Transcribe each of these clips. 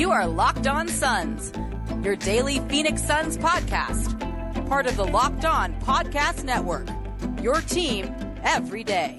You are Locked On Suns, your daily Phoenix Suns podcast, part of the Locked On Podcast Network. Your team every day.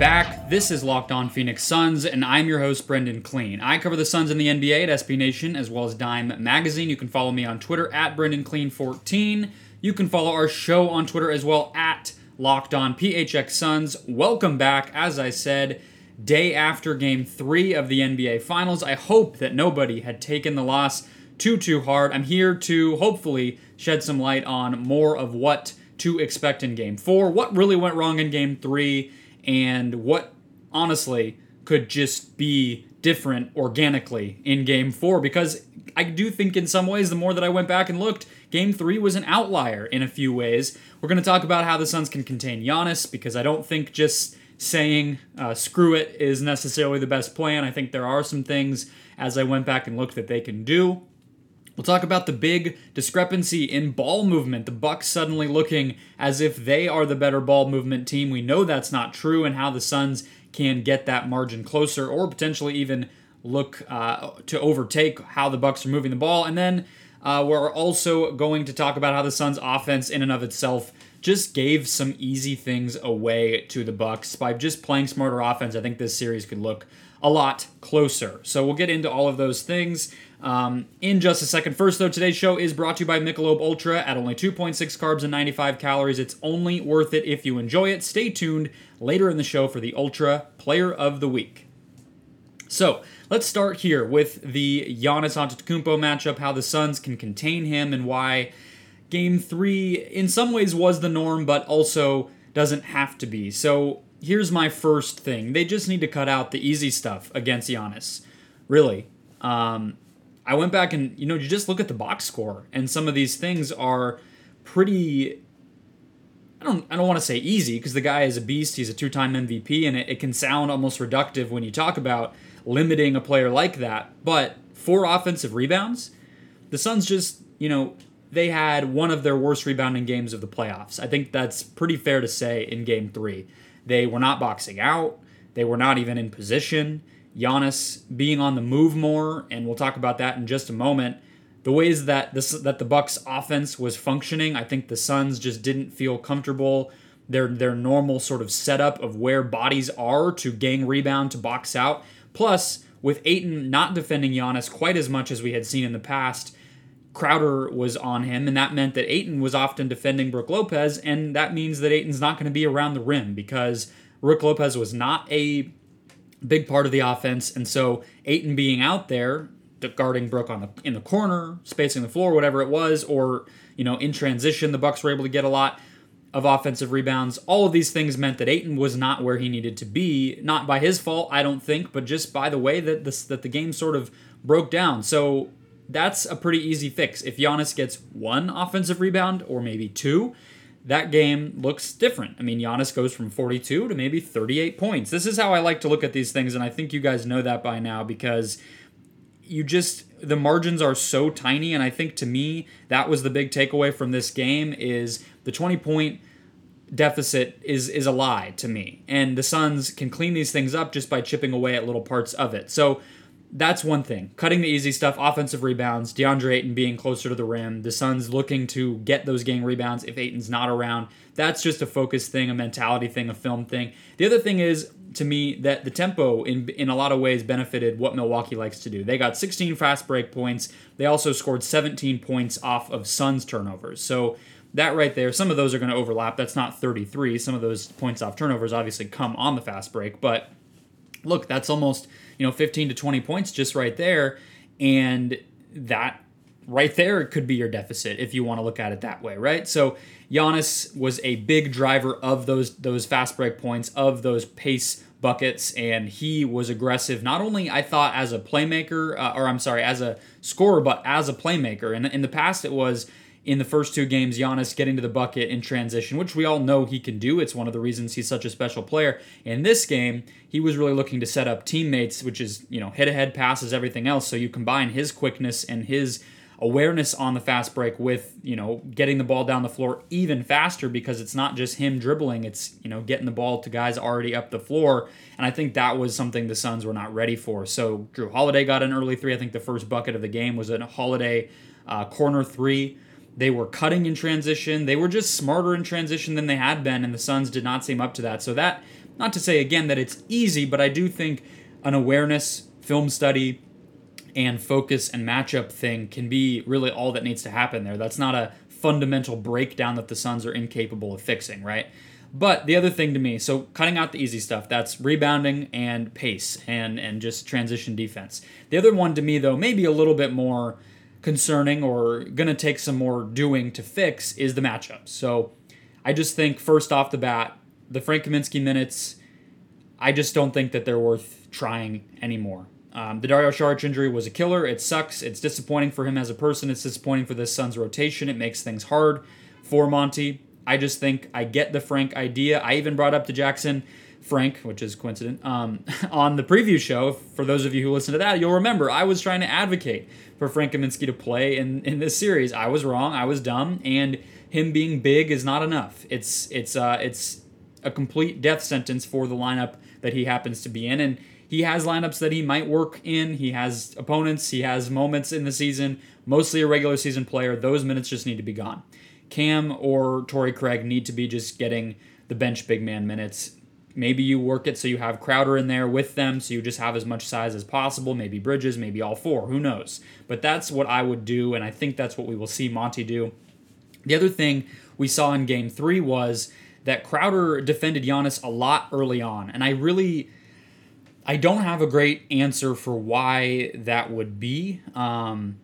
Back. This is Locked On Phoenix Suns, and I'm your host, Brendon Kleen. I cover the Suns and the NBA at SB Nation as well as Dime Magazine. You can follow me on Twitter at Brendon Kleen14. You can follow our show on Twitter as well at Locked On PHX Suns. Welcome back. As I said, day after game three of the NBA Finals. I hope that nobody had taken the loss too, too hard. I'm here to hopefully shed some light on more of what to expect in game four, what really went wrong in game three and what honestly could just be different organically in game four because I do think in some ways the more that I went back and looked, game three was an outlier in a few ways. We're going to talk about how the Suns can contain Giannis because I don't think just saying uh, screw it is necessarily the best plan. I think there are some things as I went back and looked that they can do. We'll talk about the big discrepancy in ball movement. The Bucks suddenly looking as if they are the better ball movement team. We know that's not true, and how the Suns can get that margin closer, or potentially even look uh, to overtake how the Bucks are moving the ball. And then uh, we're also going to talk about how the Suns' offense, in and of itself, just gave some easy things away to the Bucks by just playing smarter offense. I think this series could look a lot closer. So we'll get into all of those things um, in just a second. First, though, today's show is brought to you by Michelob Ultra at only 2.6 carbs and 95 calories. It's only worth it if you enjoy it. Stay tuned later in the show for the Ultra Player of the Week. So let's start here with the Giannis Antetokounmpo matchup, how the Suns can contain him, and why Game Three, in some ways, was the norm, but also doesn't have to be. So here's my first thing: they just need to cut out the easy stuff against Giannis. Really, um, I went back and you know you just look at the box score, and some of these things are pretty. I don't I don't want to say easy because the guy is a beast. He's a two-time MVP, and it, it can sound almost reductive when you talk about limiting a player like that. But for offensive rebounds, the Suns just you know they had one of their worst rebounding games of the playoffs. I think that's pretty fair to say in game three. They were not boxing out, they were not even in position. Giannis being on the move more, and we'll talk about that in just a moment. The ways that this that the Bucks offense was functioning, I think the Suns just didn't feel comfortable. Their their normal sort of setup of where bodies are to gang rebound to box out. Plus, with Ayton not defending Giannis quite as much as we had seen in the past, Crowder was on him, and that meant that Ayton was often defending Brook Lopez, and that means that Ayton's not going to be around the rim because Brook Lopez was not a big part of the offense, and so Ayton being out there guarding Brook on the in the corner, spacing the floor, whatever it was, or you know in transition, the Bucks were able to get a lot of offensive rebounds. All of these things meant that Ayton was not where he needed to be, not by his fault, I don't think, but just by the way that this that the game sort of broke down. So that's a pretty easy fix. If Giannis gets one offensive rebound or maybe two, that game looks different. I mean, Giannis goes from 42 to maybe 38 points. This is how I like to look at these things, and I think you guys know that by now because you just the margins are so tiny and i think to me that was the big takeaway from this game is the 20 point deficit is is a lie to me and the suns can clean these things up just by chipping away at little parts of it so that's one thing. Cutting the easy stuff, offensive rebounds, DeAndre Ayton being closer to the rim, the Suns looking to get those gang rebounds if Ayton's not around. That's just a focus thing, a mentality thing, a film thing. The other thing is, to me, that the tempo in in a lot of ways benefited what Milwaukee likes to do. They got 16 fast break points. They also scored 17 points off of Suns turnovers. So that right there, some of those are going to overlap. That's not 33. Some of those points off turnovers obviously come on the fast break, but look, that's almost you know 15 to 20 points just right there. And that right there could be your deficit if you want to look at it that way right? So Giannis was a big driver of those those fast break points of those pace buckets and he was aggressive not only I thought as a playmaker uh, or I'm sorry as a scorer but as a playmaker. And in the past it was in the first two games, Giannis getting to the bucket in transition, which we all know he can do. It's one of the reasons he's such a special player. In this game, he was really looking to set up teammates, which is, you know, head to head passes, everything else. So you combine his quickness and his awareness on the fast break with, you know, getting the ball down the floor even faster because it's not just him dribbling, it's, you know, getting the ball to guys already up the floor. And I think that was something the Suns were not ready for. So Jrue Holiday got an early three. I think the first bucket of the game was a Holiday uh, corner three. They were cutting in transition. They were just smarter in transition than they had been, and the Suns did not seem up to that. So that, not to say again that it's easy, but I do think an awareness, film study, and focus and matchup thing can be really all that needs to happen there. That's not a fundamental breakdown that the Suns are incapable of fixing, right? But the other thing to me, so cutting out the easy stuff, that's rebounding and pace and and just transition defense. The other one to me though, maybe a little bit more concerning or gonna take some more doing to fix is the matchups. So I just think first off the bat, the Frank Kaminsky minutes, I just don't think that they're worth trying anymore. Um, the Dario Saric injury was a killer. It sucks. It's disappointing for him as a person. It's disappointing for this Suns rotation. It makes things hard for Monty. I just think I get the Frank idea. I even brought up to Jackson Frank, which is coincident, um, on the preview show. For those of you who listen to that, you'll remember I was trying to advocate for Frank Kaminsky to play in, in this series. I was wrong. I was dumb, and him being big is not enough. It's it's uh, it's a complete death sentence for the lineup that he happens to be in, and he has lineups that he might work in. He has opponents. He has moments in the season. Mostly a regular season player. Those minutes just need to be gone. Cam or Torrey Craig need to be just getting the bench big man minutes. Maybe you work it so you have Crowder in there with them, so you just have as much size as possible. Maybe Bridges, maybe all four. Who knows? But that's what I would do, and I think that's what we will see Monty do. The other thing we saw in game three was that Crowder defended Giannis a lot early on, and I really I don't have a great answer for why that would be. Um,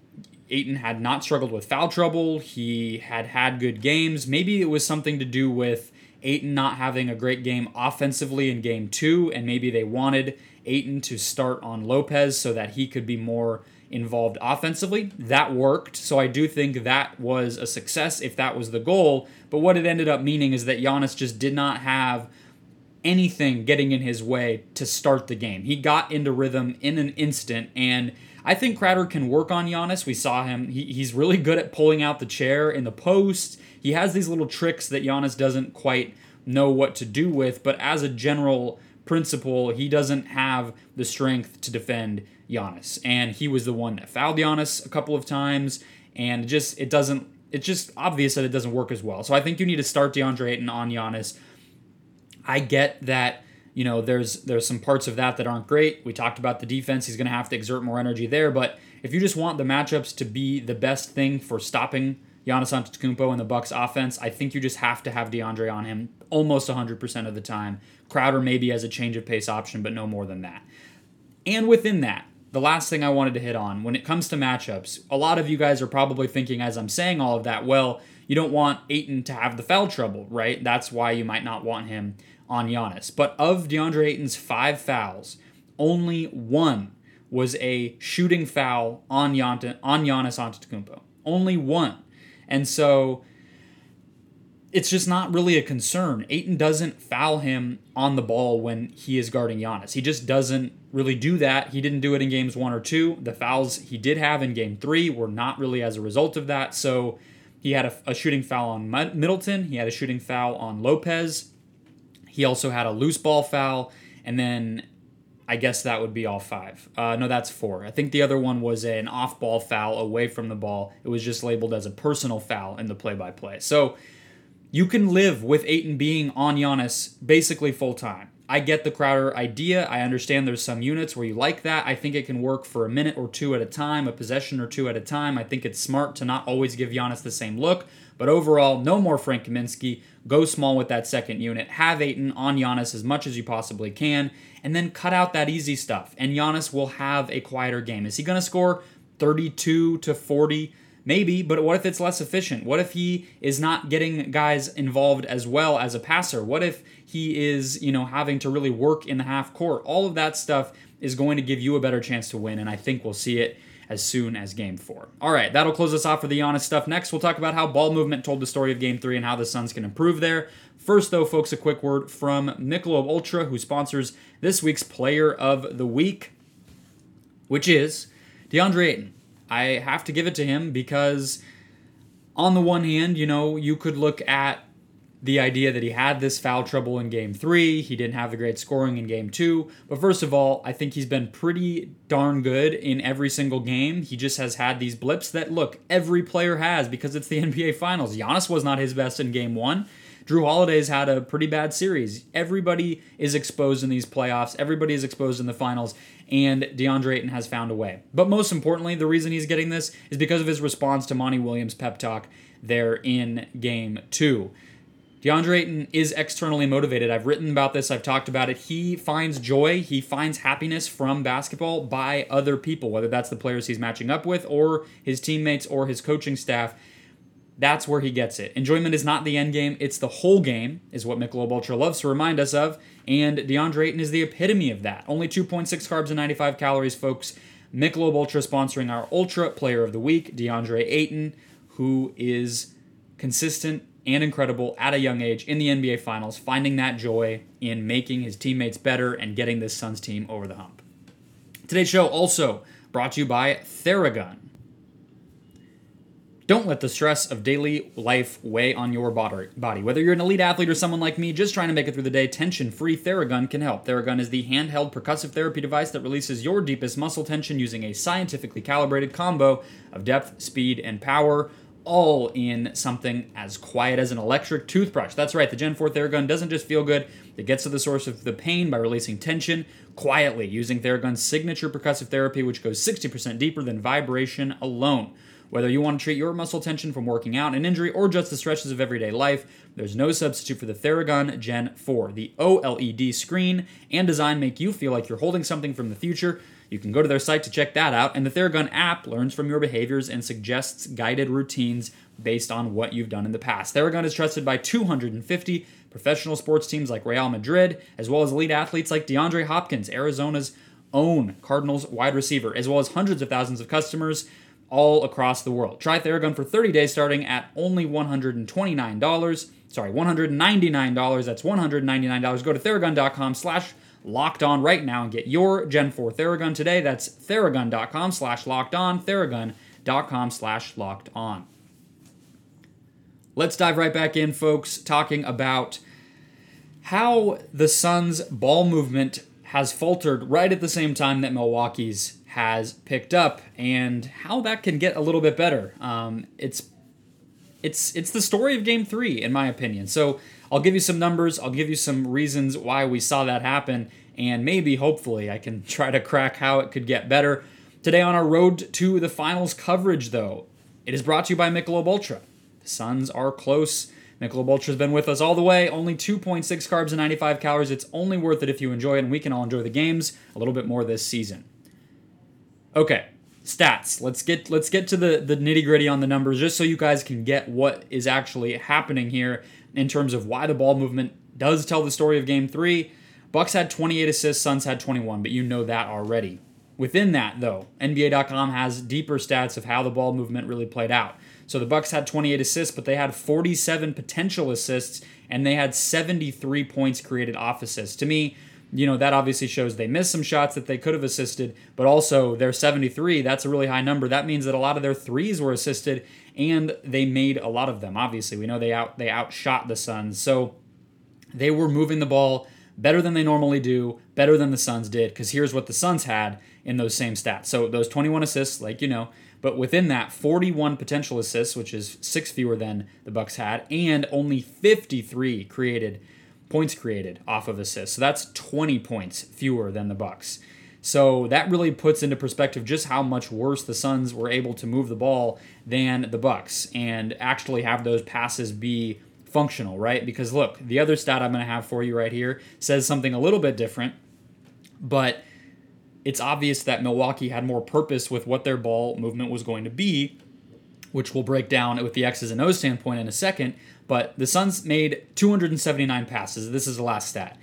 Ayton had not struggled with foul trouble. He had had good games. Maybe it was something to do with Ayton not having a great game offensively in game two, and maybe they wanted Ayton to start on Lopez so that he could be more involved offensively. That worked. So I do think that was a success if that was the goal. But what it ended up meaning is that Giannis just did not have anything getting in his way to start the game. He got into rhythm in an instant, and I think Crowder can work on Giannis. We saw him; he, he's really good at pulling out the chair in the post. He has these little tricks that Giannis doesn't quite know what to do with, but as a general principle, he doesn't have the strength to defend Giannis, and he was the one that fouled Giannis a couple of times, and just it doesn't. It's just obvious that it doesn't work as well. So I think you need to start DeAndre Ayton on Giannis I get that you know there's there's some parts of that that aren't great. We talked about the defense; he's going to have to exert more energy there. But if you just want the matchups to be the best thing for stopping Giannis Antetokounmpo and the Bucks offense, I think you just have to have DeAndre on him almost 100% of the time. Crowder maybe as a change of pace option, but no more than that. And within that, the last thing I wanted to hit on when it comes to matchups, a lot of you guys are probably thinking as I'm saying all of that, well, you don't want Ayton to have the foul trouble, right? That's why you might not want him on Giannis. But of DeAndre Ayton's five fouls, only one was a shooting foul on, on Giannis Antetokounmpo. Only one. And so it's just not really a concern. Ayton doesn't foul him on the ball when he is guarding Giannis. He just doesn't really do that. He didn't do it in games one or two. The fouls he did have in game three were not really as a result of that. So he had a, a shooting foul on Middleton. He had a shooting foul on Lopez. He also had a loose ball foul, and then I guess that would be all five. Uh, no, that's four. I think the other one was an off ball foul away from the ball. It was just labeled as a personal foul in the play by play. So you can live with Ayton being on Giannis basically full time. I get the Crowder idea. I understand there's some units where you like that. I think it can work for a minute or two at a time, a possession or two at a time. I think it's smart to not always give Giannis the same look. But overall, no more Frank Kaminsky. Go small with that second unit. Have Ayton on Giannis as much as you possibly can, and then cut out that easy stuff. And Giannis will have a quieter game. Is he going to score 32 to 40? Maybe, but what if it's less efficient? What if he is not getting guys involved as well as a passer? What if he is, you know, having to really work in the half court? All of that stuff is going to give you a better chance to win, and I think we'll see it as soon as game four. All right, that'll close us off for the Giannis stuff. Next, we'll talk about how ball movement told the story of game three and how the Suns can improve there. First, though, folks, a quick word from Michelob Ultra, who sponsors this week's Player of the Week, which is DeAndre Ayton. I have to give it to him because, on the one hand, you know, you could look at the idea that he had this foul trouble in game three. He didn't have the great scoring in game two. But first of all, I think he's been pretty darn good in every single game. He just has had these blips that, look, every player has because it's the NBA Finals. Giannis was not his best in game one. Jrue Holiday's had a pretty bad series. Everybody is exposed in these playoffs. Everybody is exposed in the finals, and DeAndre Ayton has found a way. But most importantly, the reason he's getting this is because of his response to Monty Williams' pep talk there in game two. DeAndre Ayton is externally motivated. I've written about this, I've talked about it. He finds joy, he finds happiness from basketball by other people, whether that's the players he's matching up with, or his teammates, or his coaching staff. That's where he gets it. Enjoyment is not the end game, it's the whole game, is what Michelob Ultra loves to remind us of. And DeAndre Ayton is the epitome of that. Only 2.6 carbs and 95 calories, folks. Michelob Ultra sponsoring our Ultra Player of the Week, DeAndre Ayton, who is consistent and incredible at a young age in the NBA Finals, finding that joy in making his teammates better and getting this Suns team over the hump. Today's show also brought to you by Theragun. Don't let the stress of daily life weigh on your body. Whether you're an elite athlete or someone like me just trying to make it through the day, tension free Theragun can help. Theragun is the handheld percussive therapy device that releases your deepest muscle tension using a scientifically calibrated combo of depth, speed, and power all in something as quiet as an electric toothbrush. That's right, the Gen 4 Theragun doesn't just feel good, it gets to the source of the pain by releasing tension quietly using Theragun's signature percussive therapy, which goes 60% deeper than vibration alone. Whether you want to treat your muscle tension from working out, an injury, or just the stresses of everyday life, there's no substitute for the Theragun Gen 4. The OLED screen and design make you feel like you're holding something from the future you can go to their site to check that out, and the Theragun app learns from your behaviors and suggests guided routines based on what you've done in the past. Theragun is trusted by 250 professional sports teams like Real Madrid, as well as elite athletes like DeAndre Hopkins, Arizona's own Cardinals wide receiver, as well as hundreds of thousands of customers all across the world. Try Theragun for 30 days starting at only $129. Sorry, $199. That's $199. Go to theragun.com slash locked on right now and get your Gen 4 Theragun today. That's theragun.com slash locked on, theragun.com slash locked on. Let's dive right back in, folks, talking about how the Suns' ball movement has faltered right at the same time that Milwaukee's has picked up, and how that can get a little bit better. Um, it's it's it's the story of Game Three, in my opinion. So I'll give you some numbers, I'll give you some reasons why we saw that happen, and maybe, hopefully, I can try to crack how it could get better. Today on our road to the finals coverage, though, it is brought to you by Michelob Ultra. The Suns are close. Michelob Ultra has been with us all the way. Only 2.6 carbs and 95 calories. It's only worth it if you enjoy it, and we can all enjoy the games a little bit more this season. Okay, stats. Let's get let's get to the the nitty gritty on the numbers, just so you guys can get what is actually happening here in terms of why the ball movement does tell the story of Game Three. Bucks had 28 assists, Suns had 21, but you know that already. Within that, though, NBA.com has deeper stats of how the ball movement really played out. So the Bucks had 28 assists, but they had 47 potential assists, and they had 73 points created off assists. To me, you know that obviously shows they missed some shots that they could have assisted, but also their 73. That's a really high number. That means that a lot of their threes were assisted, and they made a lot of them. Obviously, we know they out they outshot the Suns, so they were moving the ball better than they normally do, better than the Suns did, because here's what the Suns had in those same stats. So those 21 assists, like you know, but within that 41 potential assists, which is six fewer than the Bucks had, and only 53 created points created off of assists. So that's 20 points fewer than the Bucks. So that really puts into perspective just how much worse the Suns were able to move the ball than the Bucks and actually have those passes be functional, right? Because look, the other stat I'm going to have for you right here says something a little bit different, but it's obvious that Milwaukee had more purpose with what their ball movement was going to be, which we'll break down with the X's and O's standpoint in a second. But the Suns made 279 passes. This is the last stat.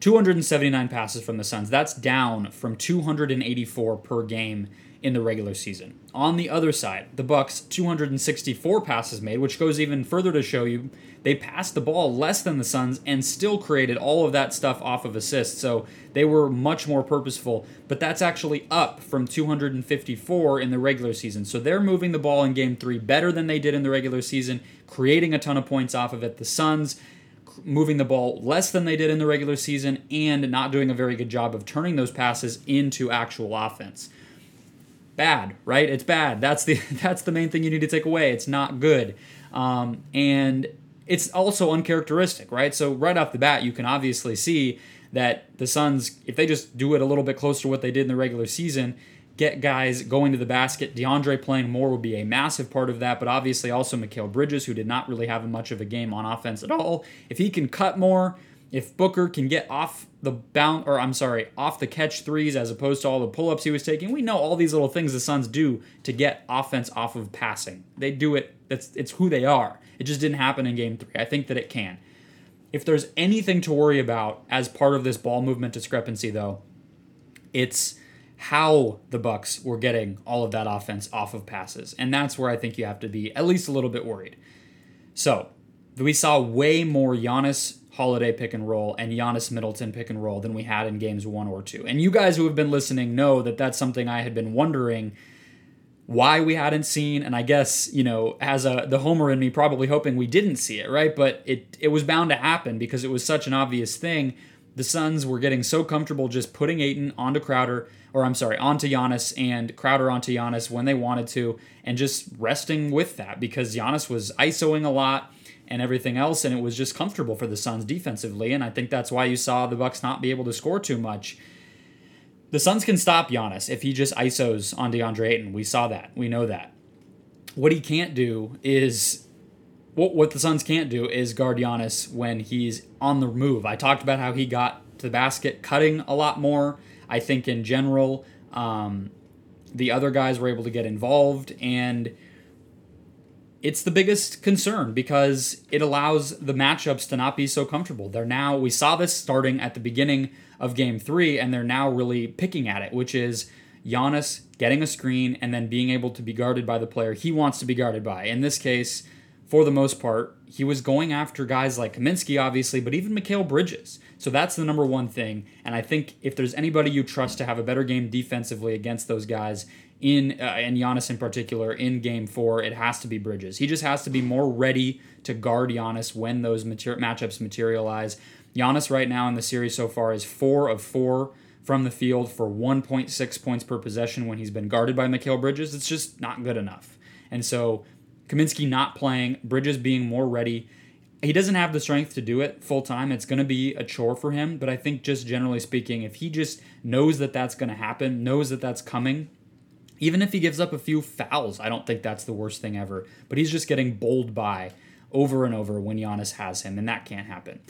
279 passes from the Suns. That's down from 284 per game in the regular season. On the other side, the Bucks 264 passes made, which goes even further to show you they passed the ball less than the Suns and still created all of that stuff off of assists. So they were much more purposeful, but that's actually up from 254 in the regular season. So they're moving the ball in game 3 better than they did in the regular season, creating a ton of points off of it. The Suns moving the ball less than they did in the regular season and not doing a very good job of turning those passes into actual offense. Bad, right? It's bad. That's the that's the main thing you need to take away. It's not good, um, and it's also uncharacteristic, right? So right off the bat, you can obviously see that the Suns, if they just do it a little bit closer to what they did in the regular season, get guys going to the basket. DeAndre playing more would be a massive part of that, but obviously also Mikal Bridges, who did not really have much of a game on offense at all. If he can cut more, if Booker can get off the bound, or I'm sorry, off the catch threes as opposed to all the pull ups he was taking, we know all these little things the Suns do to get offense off of passing. They do it. That's it's who they are. It just didn't happen in Game Three. I think that it can. If there's anything to worry about as part of this ball movement discrepancy, though, it's how the Bucks were getting all of that offense off of passes. And that's where I think you have to be at least a little bit worried. So, we saw way more Giannis Holiday pick and roll and Giannis Middleton pick and roll than we had in games 1 or 2. And you guys who have been listening know that that's something I had been wondering why we hadn't seen and I guess, you know, as a the homer in me probably hoping we didn't see it, right? But it it was bound to happen because it was such an obvious thing. The Suns were getting so comfortable just putting Ayton onto Crowder or I'm sorry, onto Giannis and Crowder onto Giannis when they wanted to, and just resting with that because Giannis was ISOing a lot and everything else, and it was just comfortable for the Suns defensively. And I think that's why you saw the Bucks not be able to score too much. The Suns can stop Giannis if he just ISOs on DeAndre Ayton. We saw that. We know that. What he can't do is what what the Suns can't do is guard Giannis when he's on the move. I talked about how he got to the basket cutting a lot more I think in general, um, the other guys were able to get involved, and it's the biggest concern because it allows the matchups to not be so comfortable. They're now, we saw this starting at the beginning of game three, and they're now really picking at it, which is Giannis getting a screen and then being able to be guarded by the player he wants to be guarded by. In this case, for the most part, he was going after guys like Kaminsky, obviously, but even Mikal Bridges. So that's the number one thing. And I think if there's anybody you trust to have a better game defensively against those guys, in uh, and Giannis in particular, in Game Four, it has to be Bridges. He just has to be more ready to guard Giannis when those mater- matchups materialize. Giannis right now in the series so far is four of four from the field for 1.6 points per possession when he's been guarded by Mikal Bridges. It's just not good enough. And so Kaminsky not playing, Bridges being more ready. He doesn't have the strength to do it full time. It's going to be a chore for him. But I think, just generally speaking, if he just knows that that's going to happen, knows that that's coming, even if he gives up a few fouls, I don't think that's the worst thing ever. But he's just getting bowled by over and over when Giannis has him, and that can't happen.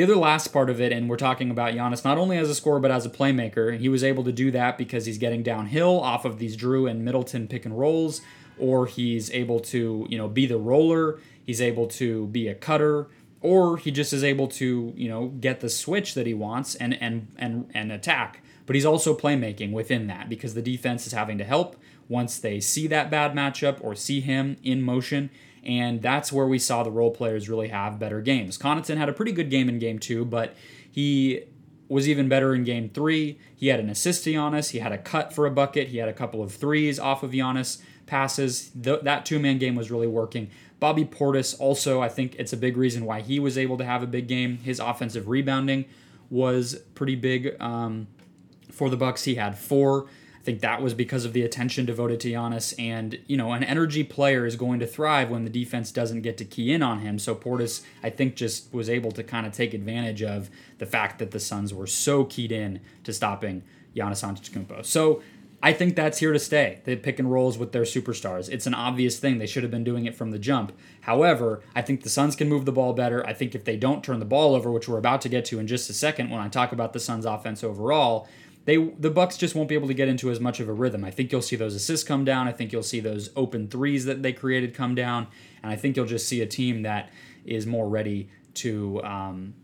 The other last part of it, and we're talking about Giannis not only as a scorer but as a playmaker, he was able to do that because he's getting downhill off of these Jrue and Middleton pick and rolls or he's able to, you know, be the roller, he's able to be a cutter, or he just is able to, you know, get the switch that he wants and and and and attack. But he's also playmaking within that because the defense is having to help once they see that bad matchup or see him in motion. And that's where we saw the role players really have better games. Connaughton had a pretty good game in game two, but he was even better in game three. He had an assist to Giannis. He had a cut for a bucket. He had a couple of threes off of Giannis passes. Th- that two man game was really working. Bobby Portis also, I think it's a big reason why he was able to have a big game. His offensive rebounding was pretty big um, for the Bucks. He had four. I think that was because of the attention devoted to Giannis. And, you know, an energy player is going to thrive when the defense doesn't get to key in on him. So Portis, I think, just was able to kind of take advantage of the fact that the Suns were so keyed in to stopping Giannis Antetokounmpo. So I think that's here to stay. They pick and rolls with their superstars. It's an obvious thing. They should have been doing it from the jump. However, I think the Suns can move the ball better. I think if they don't turn the ball over, which we're about to get to in just a second when I talk about the Suns offense overall, they the Bucks just won't be able to get into as much of a rhythm. I think you'll see those assists come down. I think you'll see those open threes that they created come down, and I think you'll just see a team that is more ready to um,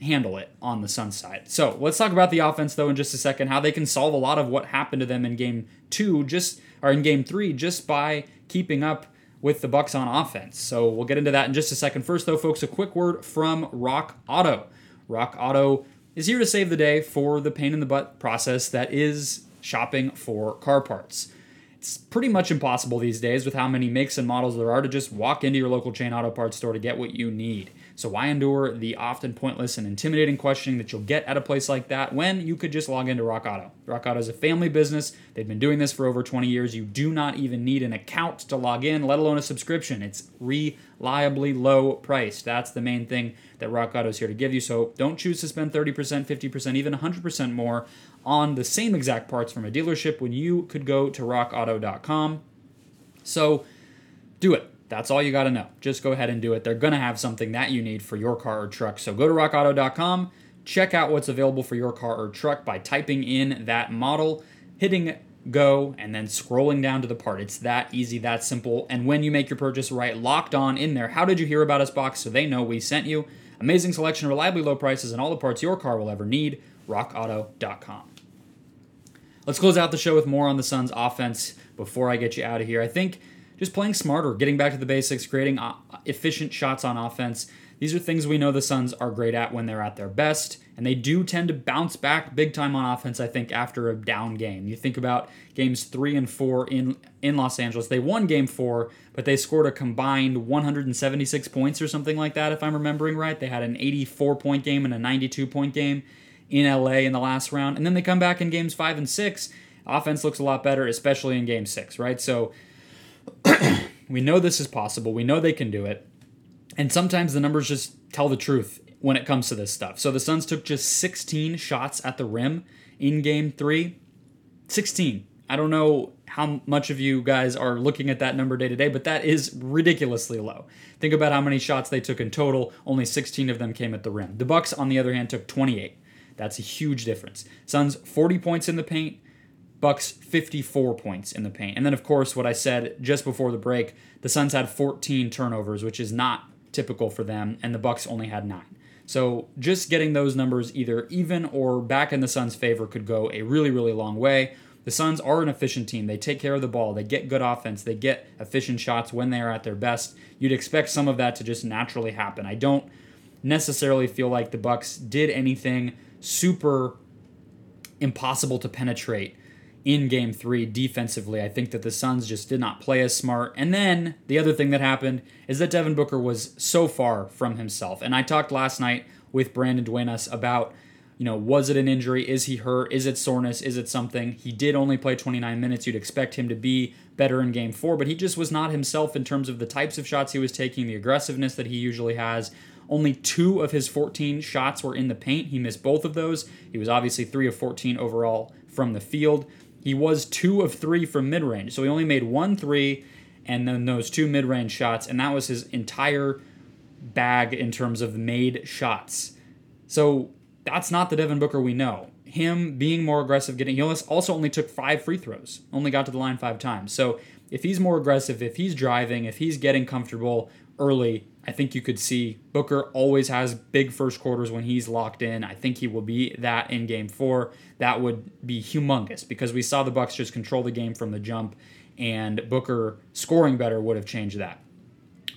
handle it on the Suns side. So let's talk about the offense though in just a second, how they can solve a lot of what happened to them in game two, just or in game three, just by keeping up with the Bucks on offense. So we'll get into that in just a second. First though, folks, a quick word from Rock Auto. Rock Auto is here to save the day for the pain in the butt process that is shopping for car parts. It's pretty much impossible these days with how many makes and models there are to just walk into your local chain auto parts store to get what you need. So why endure the often pointless and intimidating questioning that you'll get at a place like that when you could just log into Rock Auto? Rock Auto is a family business. They've been doing this for over 20 years. You do not even need an account to log in, let alone a subscription. It's reliably low priced. That's the main thing that Rock Auto is here to give you. So don't choose to spend 30%, 50%, even 100% more on the same exact parts from a dealership when you could go to rockauto.com. So do it. That's all you got to know. Just go ahead and do it. They're going to have something that you need for your car or truck. So go to rockauto.com, check out what's available for your car or truck by typing in that model, hitting go, and then scrolling down to the part. It's that easy, that simple. And when you make your purchase, right locked on in there, how did you hear about us box so they know we sent you. Amazing selection, reliably low prices, and all the parts your car will ever need. RockAuto.com. Let's close out the show with more on the Suns' offense before I get you out of here. I think just playing smarter, getting back to the basics, creating uh, efficient shots on offense. These are things we know the Suns are great at when they're at their best, and they do tend to bounce back big time on offense, I think, after a down game. You think about games three and four in, in Los Angeles. They won game four, but they scored a combined 176 points or something like that, if I'm remembering right. They had an 84 point game and a 92 point game in LA in the last round. And then they come back in games five and six. Offense looks a lot better, especially in game six, right? So we know this is possible. We know they can do it. And sometimes the numbers just tell the truth when it comes to this stuff. So the Suns took just 16 shots at the rim in game three. 16. I don't know how much of you guys are looking at that number day to day, but that is ridiculously low. Think about how many shots they took in total. Only 16 of them came at the rim. The Bucks, on the other hand, took 28. That's a huge difference. Suns 40 points in the paint, Bucks 54 points in the paint. And then of course what I said just before the break, the Suns had 14 turnovers, which is not typical for them, and the Bucks only had 9. So just getting those numbers either even or back in the Suns' favor could go a really really long way. The Suns are an efficient team. They take care of the ball. They get good offense. They get efficient shots when they are at their best. You'd expect some of that to just naturally happen. I don't necessarily feel like the Bucks did anything super impossible to penetrate in game three defensively. I think that the Suns just did not play as smart. And then the other thing that happened is that Devin Booker was so far from himself. And I talked last night with Brandon Duenas about, you know, was it an injury? Is he hurt? Is it soreness? Is it something? He did only play 29 minutes. You'd expect him to be better in game four, but he just was not himself in terms of the types of shots he was taking, the aggressiveness that he usually has. Only two of his 14 shots were in the paint. He missed both of those. He was obviously three of 14 overall from the field. He was two of three from mid range. So he only made one three and then those two mid range shots. And that was his entire bag in terms of made shots. So that's not the Devin Booker we know. Him being more aggressive, getting he also only took five free throws, only got to the line five times. So if he's more aggressive, if he's driving, if he's getting comfortable early, I think you could see Booker always has big first quarters when he's locked in. I think he will be that in game 4. That would be humongous because we saw the Bucks just control the game from the jump and Booker scoring better would have changed that.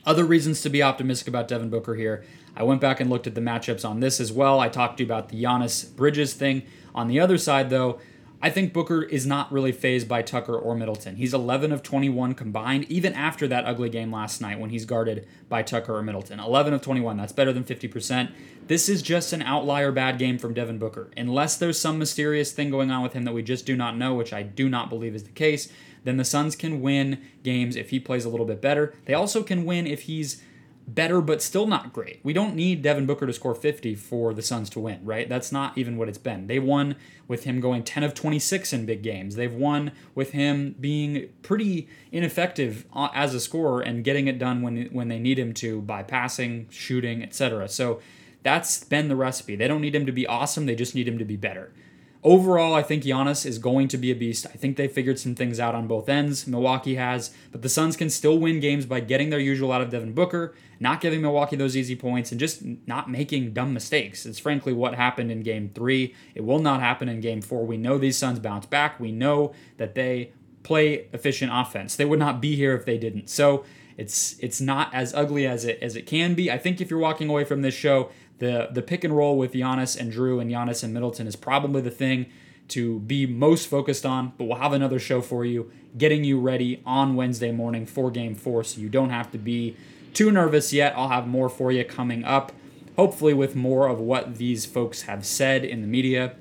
Other reasons to be optimistic about Devin Booker here. I went back and looked at the matchups on this as well. I talked to you about the Giannis Bridges thing. On the other side, though, I think Booker is not really fazed by Tucker or Middleton. He's 11 of 21 combined, even after that ugly game last night when he's guarded by Tucker or Middleton. 11 of 21, that's better than 50%. This is just an outlier bad game from Devin Booker. Unless there's some mysterious thing going on with him that we just do not know, which I do not believe is the case, then the Suns can win games if he plays a little bit better. They also can win if he's better but still not great. We don't need Devin Booker to score 50 for the Suns to win, right? That's not even what it's been. They won with him going 10 of 26 in big games. They've won with him being pretty ineffective uh, as a scorer and getting it done when when they need him to by passing, shooting, etc. So that's been the recipe. They don't need him to be awesome, they just need him to be better. Overall, I think Giannis is going to be a beast. I think they figured some things out on both ends. Milwaukee has, but the Suns can still win games by getting their usual out of Devin Booker, not giving Milwaukee those easy points, and just not making dumb mistakes. It's frankly what happened in game three. It will not happen in game four. We know these Suns bounce back. We know that they play efficient offense. They would not be here if they didn't. So it's it's not as ugly as it as it can be. I think if you're walking away from this show, the the pick and roll with Giannis and Jrue and Giannis and Middleton is probably the thing to be most focused on. But we'll have another show for you, getting you ready on Wednesday morning for Game Four, so you don't have to be too nervous yet. I'll have more for you coming up, hopefully with more of what these folks have said in the media.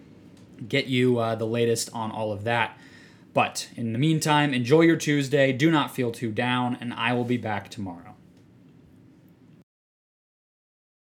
Get you uh, the latest on all of that. But in the meantime, enjoy your Tuesday. Do not feel too down, and I will be back tomorrow.